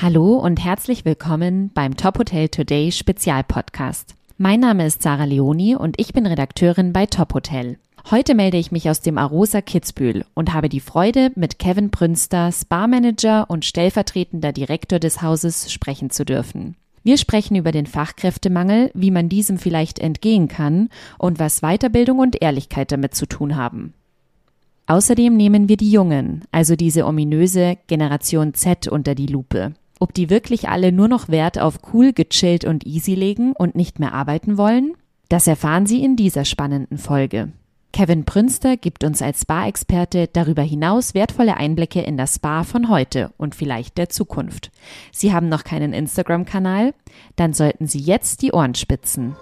Hallo und herzlich willkommen beim Top Hotel Today Spezialpodcast. Mein Name ist Sarah Leoni und ich bin Redakteurin bei Top Hotel. Heute melde ich mich aus dem Arosa Kitzbühel und habe die Freude, mit Kevin Prünster, Spa-Manager und stellvertretender Direktor des Hauses, sprechen zu dürfen. Wir sprechen über den Fachkräftemangel, wie man diesem vielleicht entgehen kann und was Weiterbildung und Ehrlichkeit damit zu tun haben. Außerdem nehmen wir die Jungen, also diese ominöse Generation Z unter die Lupe. Ob die wirklich alle nur noch Wert auf cool, gechillt und easy legen und nicht mehr arbeiten wollen? Das erfahren Sie in dieser spannenden Folge. Kevin Prünster gibt uns als Spa-Experte darüber hinaus wertvolle Einblicke in das Spa von heute und vielleicht der Zukunft. Sie haben noch keinen Instagram-Kanal? Dann sollten Sie jetzt die Ohren spitzen.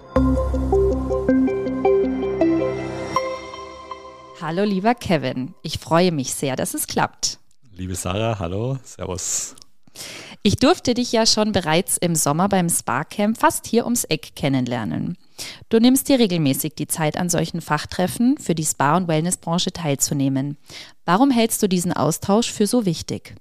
Hallo lieber Kevin, ich freue mich sehr, dass es klappt. Liebe Sarah, hallo, servus. Ich durfte dich ja schon bereits im Sommer beim Spa-Camp fast hier ums Eck kennenlernen. Du nimmst dir regelmäßig die Zeit an solchen Fachtreffen für die Spa- und Wellnessbranche teilzunehmen. Warum hältst du diesen Austausch für so wichtig?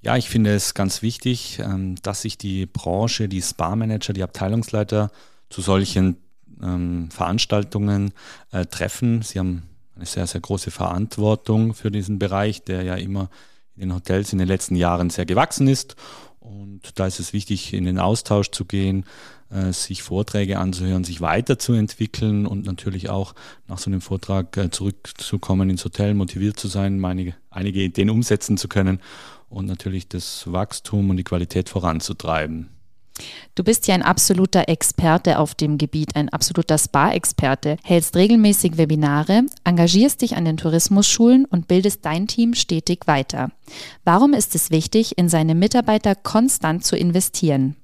Ja, ich finde es ganz wichtig, ähm, dass sich die Branche, die Spa-Manager, die Abteilungsleiter zu solchen ähm, Veranstaltungen äh, treffen. Sie haben eine sehr, sehr große Verantwortung für diesen Bereich, der ja immer in den Hotels in den letzten Jahren sehr gewachsen ist. Und da ist es wichtig, in den Austausch zu gehen, äh, sich Vorträge anzuhören, sich weiterzuentwickeln und natürlich auch nach so einem Vortrag äh, zurückzukommen ins Hotel, motiviert zu sein, meine, einige Ideen umsetzen zu können und natürlich das Wachstum und die Qualität voranzutreiben. Du bist ja ein absoluter Experte auf dem Gebiet, ein absoluter Spa-Experte, hältst regelmäßig Webinare, engagierst dich an den Tourismusschulen und bildest dein Team stetig weiter. Warum ist es wichtig, in seine Mitarbeiter konstant zu investieren?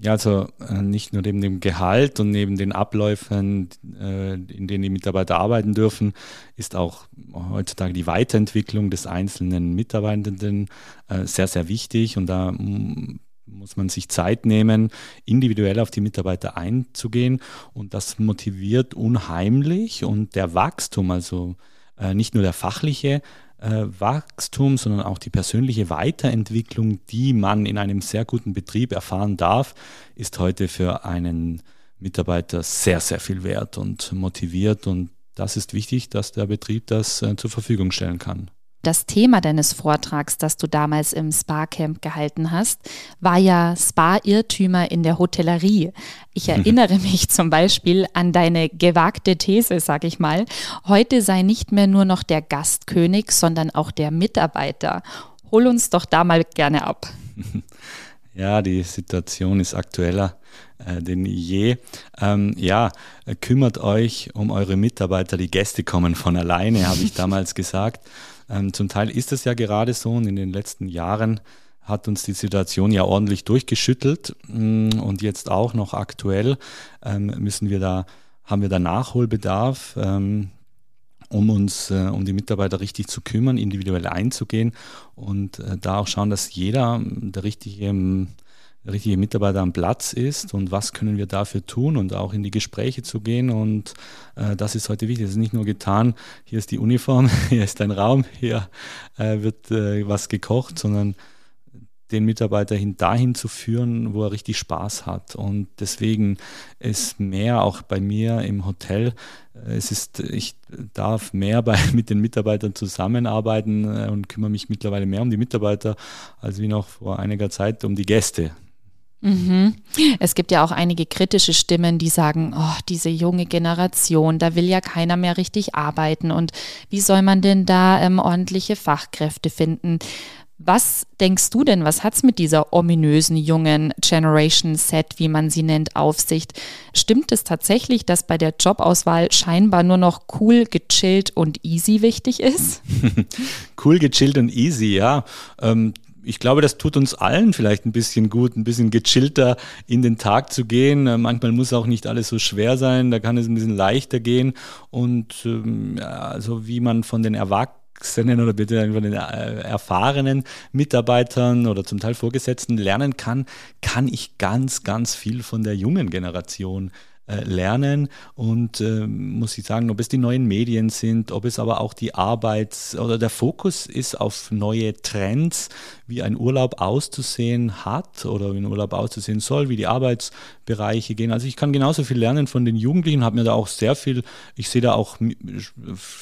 Ja, also äh, nicht nur neben dem Gehalt und neben den Abläufen, äh, in denen die Mitarbeiter arbeiten dürfen, ist auch heutzutage die Weiterentwicklung des einzelnen Mitarbeitenden äh, sehr, sehr wichtig. Und da mm, muss man sich Zeit nehmen, individuell auf die Mitarbeiter einzugehen. Und das motiviert unheimlich. Und der Wachstum, also nicht nur der fachliche äh, Wachstum, sondern auch die persönliche Weiterentwicklung, die man in einem sehr guten Betrieb erfahren darf, ist heute für einen Mitarbeiter sehr, sehr viel wert und motiviert. Und das ist wichtig, dass der Betrieb das äh, zur Verfügung stellen kann. Das Thema deines Vortrags, das du damals im Spa-Camp gehalten hast, war ja Spa-Irrtümer in der Hotellerie. Ich erinnere mich zum Beispiel an deine gewagte These, sag ich mal. Heute sei nicht mehr nur noch der Gastkönig, sondern auch der Mitarbeiter. Hol uns doch da mal gerne ab. Ja, die Situation ist aktueller äh, denn je. Ähm, ja, kümmert euch um eure Mitarbeiter. Die Gäste kommen von alleine, habe ich damals gesagt. Ähm, zum Teil ist es ja gerade so und in den letzten Jahren hat uns die Situation ja ordentlich durchgeschüttelt. Mm, und jetzt auch noch aktuell ähm, müssen wir da, haben wir da Nachholbedarf, ähm, um uns, äh, um die Mitarbeiter richtig zu kümmern, individuell einzugehen und äh, da auch schauen, dass jeder der richtige richtige Mitarbeiter am Platz ist und was können wir dafür tun und auch in die Gespräche zu gehen. Und äh, das ist heute wichtig. Es ist nicht nur getan, hier ist die Uniform, hier ist ein Raum, hier äh, wird äh, was gekocht, sondern den Mitarbeiter hin dahin zu führen, wo er richtig Spaß hat. Und deswegen ist mehr auch bei mir im Hotel. Äh, es ist, ich darf mehr bei, mit den Mitarbeitern zusammenarbeiten äh, und kümmere mich mittlerweile mehr um die Mitarbeiter als wie noch vor einiger Zeit um die Gäste. Mhm. Es gibt ja auch einige kritische Stimmen, die sagen, oh, diese junge Generation, da will ja keiner mehr richtig arbeiten und wie soll man denn da ähm, ordentliche Fachkräfte finden? Was denkst du denn, was hat es mit dieser ominösen jungen Generation Set, wie man sie nennt, auf sich? Stimmt es tatsächlich, dass bei der Jobauswahl scheinbar nur noch cool, gechillt und easy wichtig ist? cool, gechillt und easy, ja. Ähm, ich glaube, das tut uns allen vielleicht ein bisschen gut, ein bisschen gechillter in den Tag zu gehen. Äh, manchmal muss auch nicht alles so schwer sein, da kann es ein bisschen leichter gehen. Und ähm, also wie man von den Erwachsenen oder bitte von den äh, erfahrenen Mitarbeitern oder zum Teil Vorgesetzten lernen kann, kann ich ganz, ganz viel von der jungen Generation lernen. Und äh, muss ich sagen, ob es die neuen Medien sind, ob es aber auch die Arbeits- oder der Fokus ist auf neue Trends, wie ein Urlaub auszusehen hat oder wie ein Urlaub auszusehen soll, wie die Arbeitsbereiche gehen. Also ich kann genauso viel lernen von den Jugendlichen, habe mir da auch sehr viel, ich sehe da auch,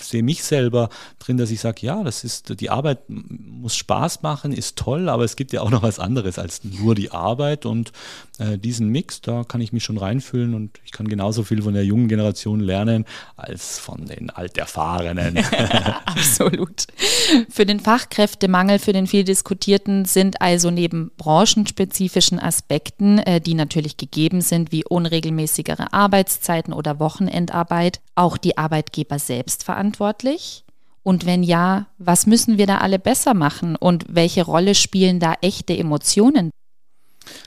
sehe mich selber drin, dass ich sage, ja, das ist, die Arbeit muss Spaß machen, ist toll, aber es gibt ja auch noch was anderes als nur die Arbeit und äh, diesen Mix, da kann ich mich schon reinfühlen und ich kann genauso viel von der jungen Generation lernen als von den Alterfahrenen. Absolut. Für den Fachkräftemangel, für den viel diskutierten, sind also neben branchenspezifischen Aspekten, äh, die natürlich gegeben sind, wie unregelmäßigere Arbeitszeiten oder Wochenendarbeit, auch die Arbeitgeber selbst verantwortlich? Und wenn ja, was müssen wir da alle besser machen und welche Rolle spielen da echte Emotionen?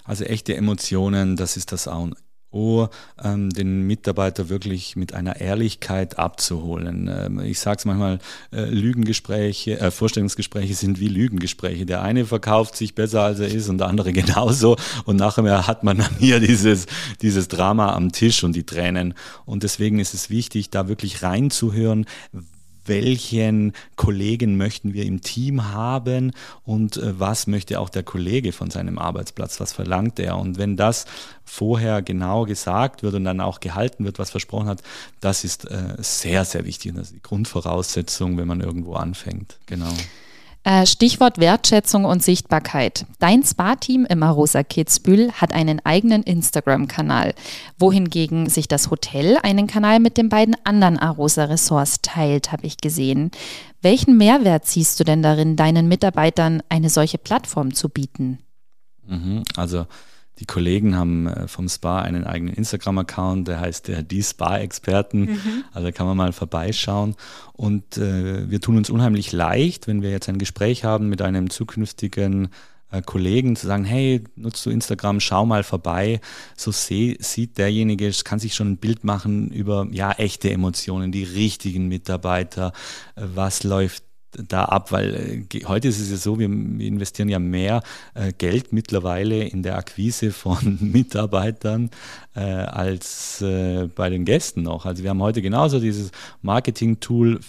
Also echte Emotionen, das ist das A und den Mitarbeiter wirklich mit einer Ehrlichkeit abzuholen. Ähm, ich sage es manchmal, äh, Lügengespräche, äh, Vorstellungsgespräche sind wie Lügengespräche. Der eine verkauft sich besser, als er ist und der andere genauso. Und nachher hat man dann hier dieses, dieses Drama am Tisch und die Tränen. Und deswegen ist es wichtig, da wirklich reinzuhören, welchen Kollegen möchten wir im Team haben und äh, was möchte auch der Kollege von seinem Arbeitsplatz, was verlangt er. Und wenn das vorher genau gesagt wird und dann auch gehalten wird, was versprochen hat, das ist äh, sehr, sehr wichtig. Das ist die Grundvoraussetzung, wenn man irgendwo anfängt. Genau. Äh, Stichwort Wertschätzung und Sichtbarkeit. Dein Spa-Team im Arosa Kitzbühel hat einen eigenen Instagram-Kanal, wohingegen sich das Hotel einen Kanal mit den beiden anderen Arosa Ressorts teilt, habe ich gesehen. Welchen Mehrwert siehst du denn darin, deinen Mitarbeitern eine solche Plattform zu bieten? Mhm, also die Kollegen haben äh, vom Spa einen eigenen Instagram-Account, der heißt der Die Spa-Experten. Mhm. Also kann man mal vorbeischauen. Und äh, wir tun uns unheimlich leicht, wenn wir jetzt ein Gespräch haben mit einem zukünftigen äh, Kollegen, zu sagen, hey, nutzt du Instagram, schau mal vorbei. So seh, sieht derjenige, kann sich schon ein Bild machen über ja echte Emotionen, die richtigen Mitarbeiter, äh, was läuft da ab, weil äh, heute ist es ja so, wir, wir investieren ja mehr äh, Geld mittlerweile in der Akquise von Mitarbeitern äh, als äh, bei den Gästen noch. Also wir haben heute genauso dieses Marketing-Tool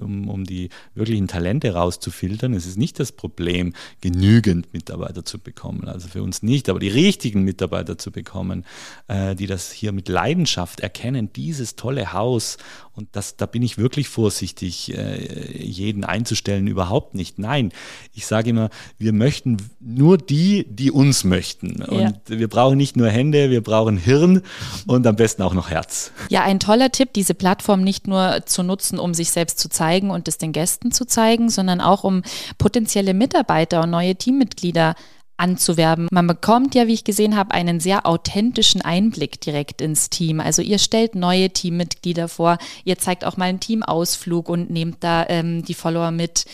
um, um die wirklichen Talente rauszufiltern. Es ist nicht das Problem, genügend Mitarbeiter zu bekommen, also für uns nicht, aber die richtigen Mitarbeiter zu bekommen, äh, die das hier mit Leidenschaft erkennen, dieses tolle Haus und das, da bin ich wirklich vorsichtig, äh, jeden einzustellen, überhaupt nicht. Nein, ich sage immer, wir möchten nur die, die uns möchten. Und ja. wir brauchen nicht nur Hände, wir brauchen Hirn und am besten auch noch Herz. Ja, ein toller Tipp, diese Plattform nicht nur zu nutzen, um sich selbst zu zeigen und es den Gästen zu zeigen, sondern auch um potenzielle Mitarbeiter und neue Teammitglieder anzuwerben. Man bekommt ja, wie ich gesehen habe, einen sehr authentischen Einblick direkt ins Team. Also ihr stellt neue Teammitglieder vor, ihr zeigt auch mal einen Teamausflug und nehmt da ähm, die Follower mit.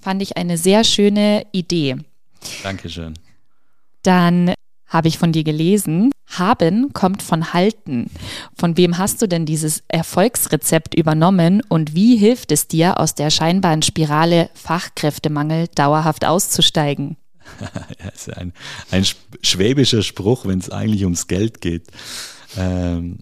Fand ich eine sehr schöne Idee. Dankeschön. Dann habe ich von dir gelesen, haben kommt von halten. Von wem hast du denn dieses Erfolgsrezept übernommen und wie hilft es dir, aus der scheinbaren Spirale Fachkräftemangel dauerhaft auszusteigen? ja, ist ein, ein schwäbischer Spruch, wenn es eigentlich ums Geld geht. Ähm,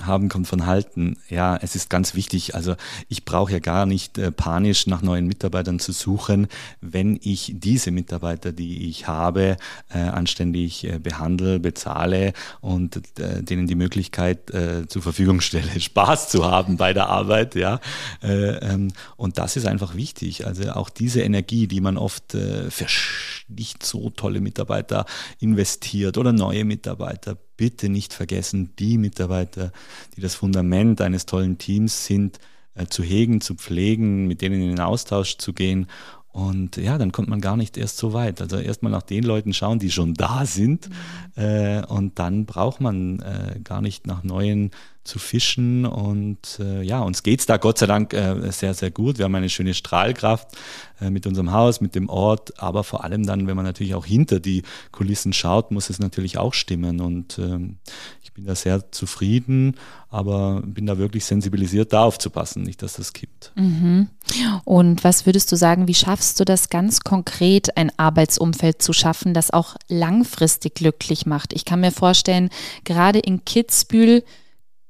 haben kommt von halten. Ja, es ist ganz wichtig. Also ich brauche ja gar nicht äh, panisch nach neuen Mitarbeitern zu suchen, wenn ich diese Mitarbeiter, die ich habe, äh, anständig äh, behandle, bezahle und äh, denen die Möglichkeit äh, zur Verfügung stelle, Spaß zu haben bei der Arbeit. Ja, äh, ähm, und das ist einfach wichtig. Also auch diese Energie, die man oft für nicht so tolle Mitarbeiter investiert oder neue Mitarbeiter bitte nicht vergessen, die Mitarbeiter, die das Fundament eines tollen Teams sind, äh, zu hegen, zu pflegen, mit denen in den Austausch zu gehen. Und ja, dann kommt man gar nicht erst so weit. Also erstmal nach den Leuten schauen, die schon da sind. Mhm. Äh, und dann braucht man äh, gar nicht nach neuen zu fischen. Und äh, ja, uns geht's da Gott sei Dank äh, sehr, sehr gut. Wir haben eine schöne Strahlkraft äh, mit unserem Haus, mit dem Ort, aber vor allem dann, wenn man natürlich auch hinter die Kulissen schaut, muss es natürlich auch stimmen. Und ähm, ich bin da sehr zufrieden, aber bin da wirklich sensibilisiert, da aufzupassen, nicht, dass das kippt. Mhm. Und was würdest du sagen, wie schaffst du das ganz konkret, ein Arbeitsumfeld zu schaffen, das auch langfristig glücklich macht? Ich kann mir vorstellen, gerade in Kitzbühel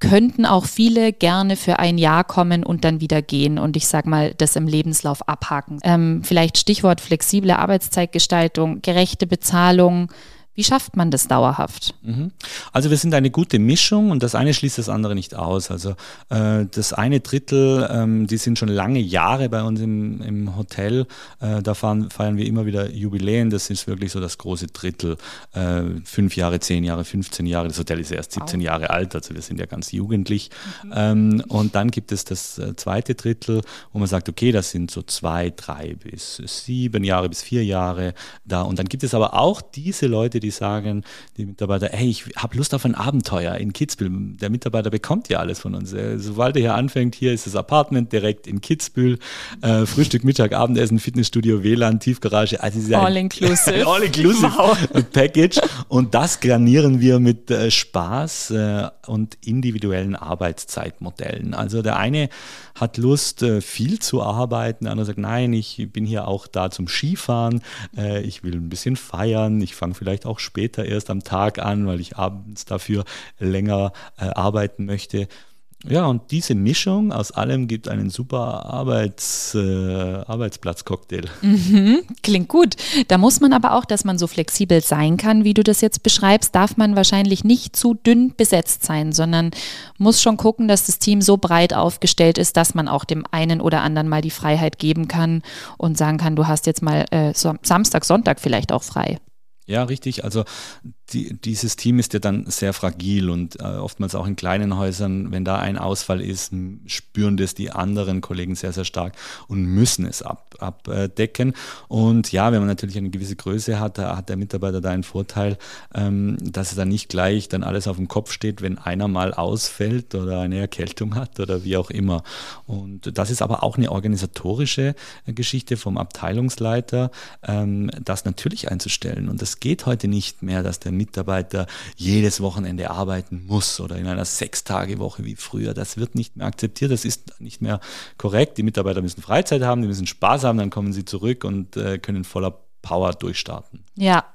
könnten auch viele gerne für ein Jahr kommen und dann wieder gehen und ich sage mal, das im Lebenslauf abhaken. Ähm, vielleicht Stichwort flexible Arbeitszeitgestaltung, gerechte Bezahlung, wie schafft man das dauerhaft? Mhm. Also wir sind eine gute Mischung und das eine schließt das andere nicht aus. Also äh, das eine Drittel, ähm, die sind schon lange Jahre bei uns im, im Hotel. Äh, da fahren, feiern wir immer wieder Jubiläen. Das ist wirklich so das große Drittel. Äh, fünf Jahre, zehn Jahre, 15 Jahre. Das Hotel ist erst 17 wow. Jahre alt, also wir sind ja ganz jugendlich. Mhm. Ähm, und dann gibt es das äh, zweite Drittel, wo man sagt, okay, das sind so zwei, drei bis sieben Jahre, bis vier Jahre da. Und dann gibt es aber auch diese Leute, die sagen, die Mitarbeiter, hey, ich habe Lust auf ein Abenteuer in Kitzbühel. Der Mitarbeiter bekommt ja alles von uns. Äh, sobald er hier anfängt, hier ist das Apartment direkt in Kitzbühel, äh, Frühstück, Mittag, Abendessen, Fitnessstudio, WLAN, Tiefgarage. Also all inclusive. all inclusive wow. Package. Und das garnieren wir mit äh, Spaß äh, und individuellen Arbeitszeitmodellen. Also der eine hat Lust, äh, viel zu arbeiten, der andere sagt, nein, ich bin hier auch da zum Skifahren, äh, ich will ein bisschen feiern, ich fange vielleicht auch später erst am Tag an, weil ich abends dafür länger äh, arbeiten möchte. Ja, und diese Mischung aus allem gibt einen super Arbeits, äh, Arbeitsplatzcocktail. Mhm, klingt gut. Da muss man aber auch, dass man so flexibel sein kann, wie du das jetzt beschreibst, darf man wahrscheinlich nicht zu dünn besetzt sein, sondern muss schon gucken, dass das Team so breit aufgestellt ist, dass man auch dem einen oder anderen mal die Freiheit geben kann und sagen kann, du hast jetzt mal äh, Samstag, Sonntag vielleicht auch frei. Ja, richtig. Also die, dieses Team ist ja dann sehr fragil und äh, oftmals auch in kleinen Häusern, wenn da ein Ausfall ist, spüren das die anderen Kollegen sehr, sehr stark und müssen es ab, abdecken. Und ja, wenn man natürlich eine gewisse Größe hat, da hat der Mitarbeiter da einen Vorteil, ähm, dass er dann nicht gleich dann alles auf dem Kopf steht, wenn einer mal ausfällt oder eine Erkältung hat oder wie auch immer. Und das ist aber auch eine organisatorische äh, Geschichte vom Abteilungsleiter, ähm, das natürlich einzustellen. Und das geht heute nicht mehr, dass der Mitarbeiter jedes Wochenende arbeiten muss oder in einer Sechstagewoche wie früher. Das wird nicht mehr akzeptiert, das ist nicht mehr korrekt. Die Mitarbeiter müssen Freizeit haben, die müssen Spaß haben, dann kommen sie zurück und äh, können voller Power durchstarten. Ja,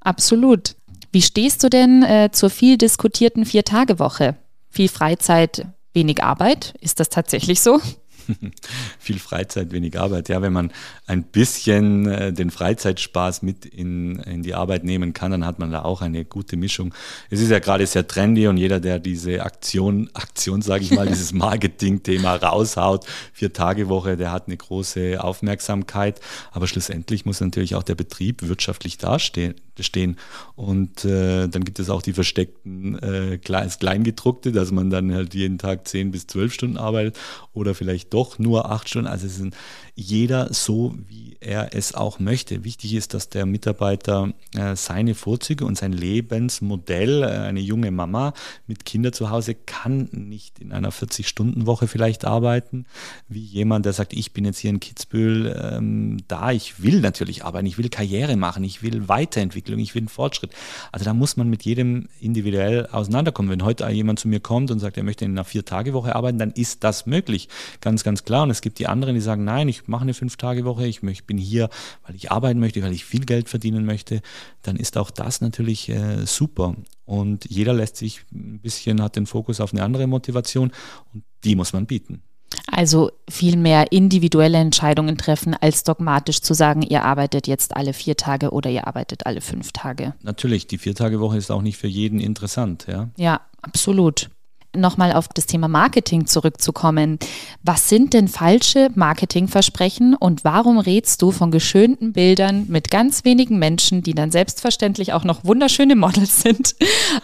absolut. Wie stehst du denn äh, zur viel diskutierten Vier-Tage-Woche? Viel Freizeit, wenig Arbeit? Ist das tatsächlich so? viel Freizeit, wenig Arbeit. Ja, wenn man ein bisschen äh, den Freizeitspaß mit in, in die Arbeit nehmen kann, dann hat man da auch eine gute Mischung. Es ist ja gerade sehr trendy und jeder, der diese Aktion, Aktion sage ich mal, dieses Marketing-Thema raushaut, vier Tage Woche, der hat eine große Aufmerksamkeit. Aber schlussendlich muss natürlich auch der Betrieb wirtschaftlich dastehen stehen. Und äh, dann gibt es auch die versteckten äh, Kleingedruckte, dass man dann halt jeden Tag zehn bis zwölf Stunden arbeitet oder vielleicht doch nur acht Stunden. Also es sind jeder so, wie er es auch möchte. Wichtig ist, dass der Mitarbeiter äh, seine Vorzüge und sein Lebensmodell, äh, eine junge Mama mit Kindern zu Hause, kann nicht in einer 40-Stunden-Woche vielleicht arbeiten, wie jemand, der sagt, ich bin jetzt hier in Kitzbühel ähm, da, ich will natürlich arbeiten, ich will Karriere machen, ich will Weiterentwicklung, ich will einen Fortschritt. Also da muss man mit jedem individuell auseinanderkommen. Wenn heute jemand zu mir kommt und sagt, er möchte in einer Vier-Tage-Woche arbeiten, dann ist das möglich. Ganz, ganz klar. Und es gibt die anderen, die sagen, nein, ich mache eine Fünf-Tage-Woche, ich bin hier, weil ich arbeiten möchte, weil ich viel Geld verdienen möchte, dann ist auch das natürlich äh, super. Und jeder lässt sich ein bisschen, hat den Fokus auf eine andere Motivation und die muss man bieten. Also viel mehr individuelle Entscheidungen treffen, als dogmatisch zu sagen, ihr arbeitet jetzt alle vier Tage oder ihr arbeitet alle fünf Tage. Natürlich, die Vier-Tage-Woche ist auch nicht für jeden interessant, ja. Ja, absolut nochmal auf das Thema Marketing zurückzukommen. Was sind denn falsche Marketingversprechen und warum rätst du von geschönten Bildern mit ganz wenigen Menschen, die dann selbstverständlich auch noch wunderschöne Models sind,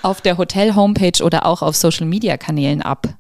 auf der Hotel-Homepage oder auch auf Social-Media-Kanälen ab?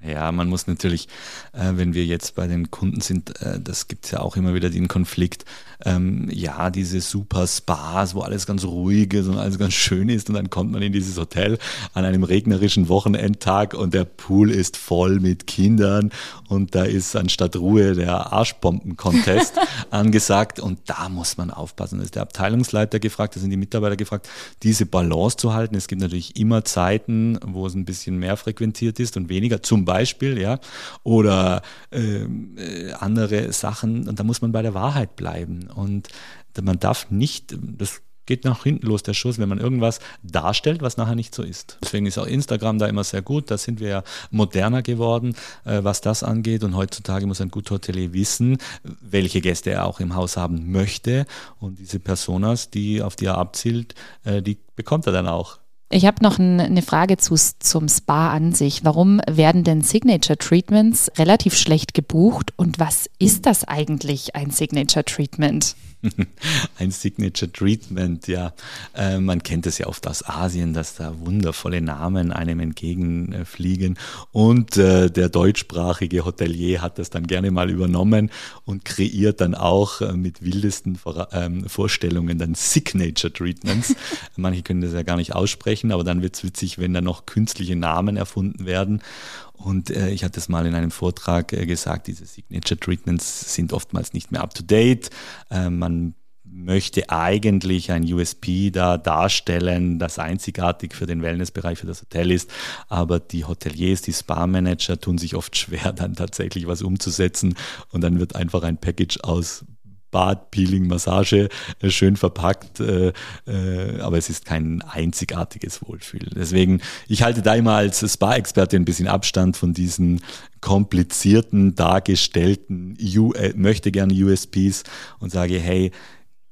Ja, man muss natürlich, äh, wenn wir jetzt bei den Kunden sind, äh, das gibt es ja auch immer wieder den Konflikt, ähm, ja, diese super Spas, wo alles ganz ruhig ist und alles ganz schön ist und dann kommt man in dieses Hotel an einem regnerischen Wochenendtag und der Pool ist voll mit Kindern und da ist anstatt Ruhe der Arschbomben-Contest angesagt und da muss man aufpassen. Da ist der Abteilungsleiter gefragt, da sind die Mitarbeiter gefragt, diese Balance zu halten. Es gibt natürlich immer Zeiten, wo es ein bisschen mehr frequentiert ist und weniger, zum Beispiel, ja, oder ähm, äh, andere Sachen und da muss man bei der Wahrheit bleiben und man darf nicht, das geht nach hinten los der Schuss, wenn man irgendwas darstellt, was nachher nicht so ist. Deswegen ist auch Instagram da immer sehr gut. Da sind wir ja moderner geworden, äh, was das angeht. Und heutzutage muss ein guter Hotelier wissen, welche Gäste er auch im Haus haben möchte. Und diese Personas, die auf die er abzielt, äh, die bekommt er dann auch. Ich habe noch eine Frage zu, zum Spa an sich. Warum werden denn Signature Treatments relativ schlecht gebucht und was ist das eigentlich, ein Signature Treatment? ein Signature Treatment, ja. Äh, man kennt es ja oft aus Asien, dass da wundervolle Namen einem entgegenfliegen. Und äh, der deutschsprachige Hotelier hat das dann gerne mal übernommen und kreiert dann auch äh, mit wildesten Vor ähm, Vorstellungen dann Signature Treatments. Manche können das ja gar nicht aussprechen, aber dann wird es witzig, wenn da noch künstliche Namen erfunden werden. Und äh, ich hatte es mal in einem Vortrag äh, gesagt, diese Signature Treatments sind oftmals nicht mehr up-to-date. Äh, man möchte eigentlich ein USP da darstellen, das einzigartig für den Wellnessbereich, für das Hotel ist. Aber die Hoteliers, die Spa-Manager tun sich oft schwer, dann tatsächlich was umzusetzen. Und dann wird einfach ein Package aus Bad, Peeling, Massage äh, schön verpackt, äh, äh, aber es ist kein einzigartiges Wohlfühl. Deswegen, ich halte da immer als Spa-Experte ein bisschen Abstand von diesen komplizierten, dargestellten, äh, möchte gerne USPs und sage, hey,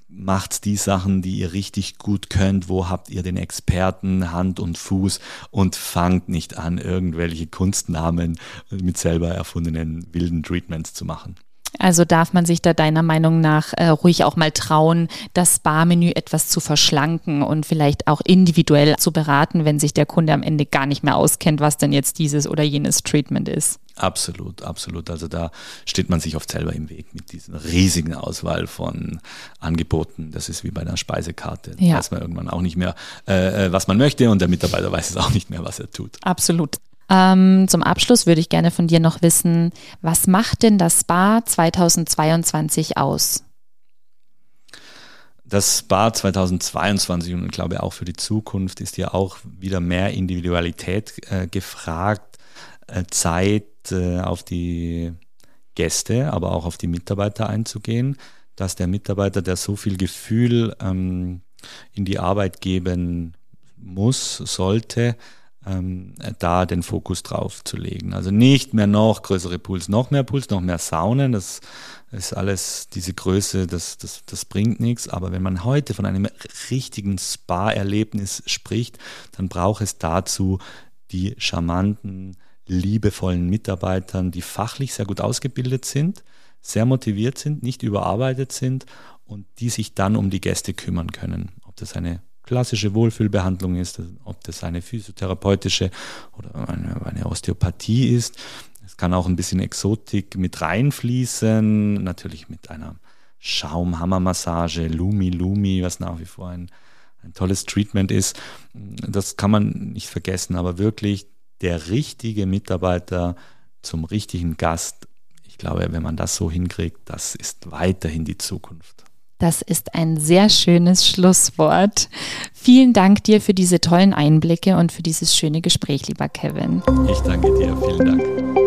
macht die Sachen, die ihr richtig gut könnt, wo habt ihr den Experten Hand und Fuß und fangt nicht an, irgendwelche Kunstnamen mit selber erfundenen wilden Treatments zu machen. Also darf man sich da deiner Meinung nach äh, ruhig auch mal trauen, das Barmenü etwas zu verschlanken und vielleicht auch individuell zu beraten, wenn sich der Kunde am Ende gar nicht mehr auskennt, was denn jetzt dieses oder jenes Treatment ist. Absolut, absolut. Also da steht man sich oft selber im Weg mit dieser riesigen Auswahl von Angeboten. Das ist wie bei einer Speisekarte. Da ja. weiß man irgendwann auch nicht mehr, äh, äh was man möchte und der Mitarbeiter weiß es auch nicht mehr, was er tut. Absolut. Ähm, zum Abschluss würde ich gerne von dir noch wissen, was macht denn das Spa 2022 aus? Das Spa 2022 und ich glaube auch für die Zukunft ist ja auch wieder mehr Individualität äh, gefragt, äh, Zeit äh, auf die Gäste, aber auch auf die Mitarbeiter einzugehen, dass der Mitarbeiter, der so viel Gefühl ähm, in die Arbeit geben muss, sollte, ähm, da den Fokus drauf zu legen. Also nicht mehr noch größere Pools, noch mehr Pools, noch mehr Saunen, das ist alles, diese Größe, das, das, das bringt nichts. Aber wenn man heute von einem richtigen Spa-Erlebnis spricht, dann braucht es dazu die charmanten, liebevollen Mitarbeitern, die fachlich sehr gut ausgebildet sind, sehr motiviert sind, nicht überarbeitet sind und die sich dann um die Gäste kümmern können. Ob das eine klassische Wohlfühlbehandlung ist, ob das eine physiotherapeutische oder eine, eine Osteopathie ist. Es kann auch ein bisschen Exotik mit reinfließen, natürlich mit einer Schaumhammermassage, Lumi Lumi, was nach wie vor ein, ein tolles Treatment ist. Das kann man nicht vergessen, aber wirklich der richtige Mitarbeiter zum richtigen Gast, ich glaube, wenn man das so hinkriegt, das ist weiterhin die Zukunft. Das ist ein sehr schönes Schlusswort. Vielen Dank dir für diese tollen Einblicke und für dieses schöne Gespräch, lieber Kevin. Ich danke dir. Vielen Dank.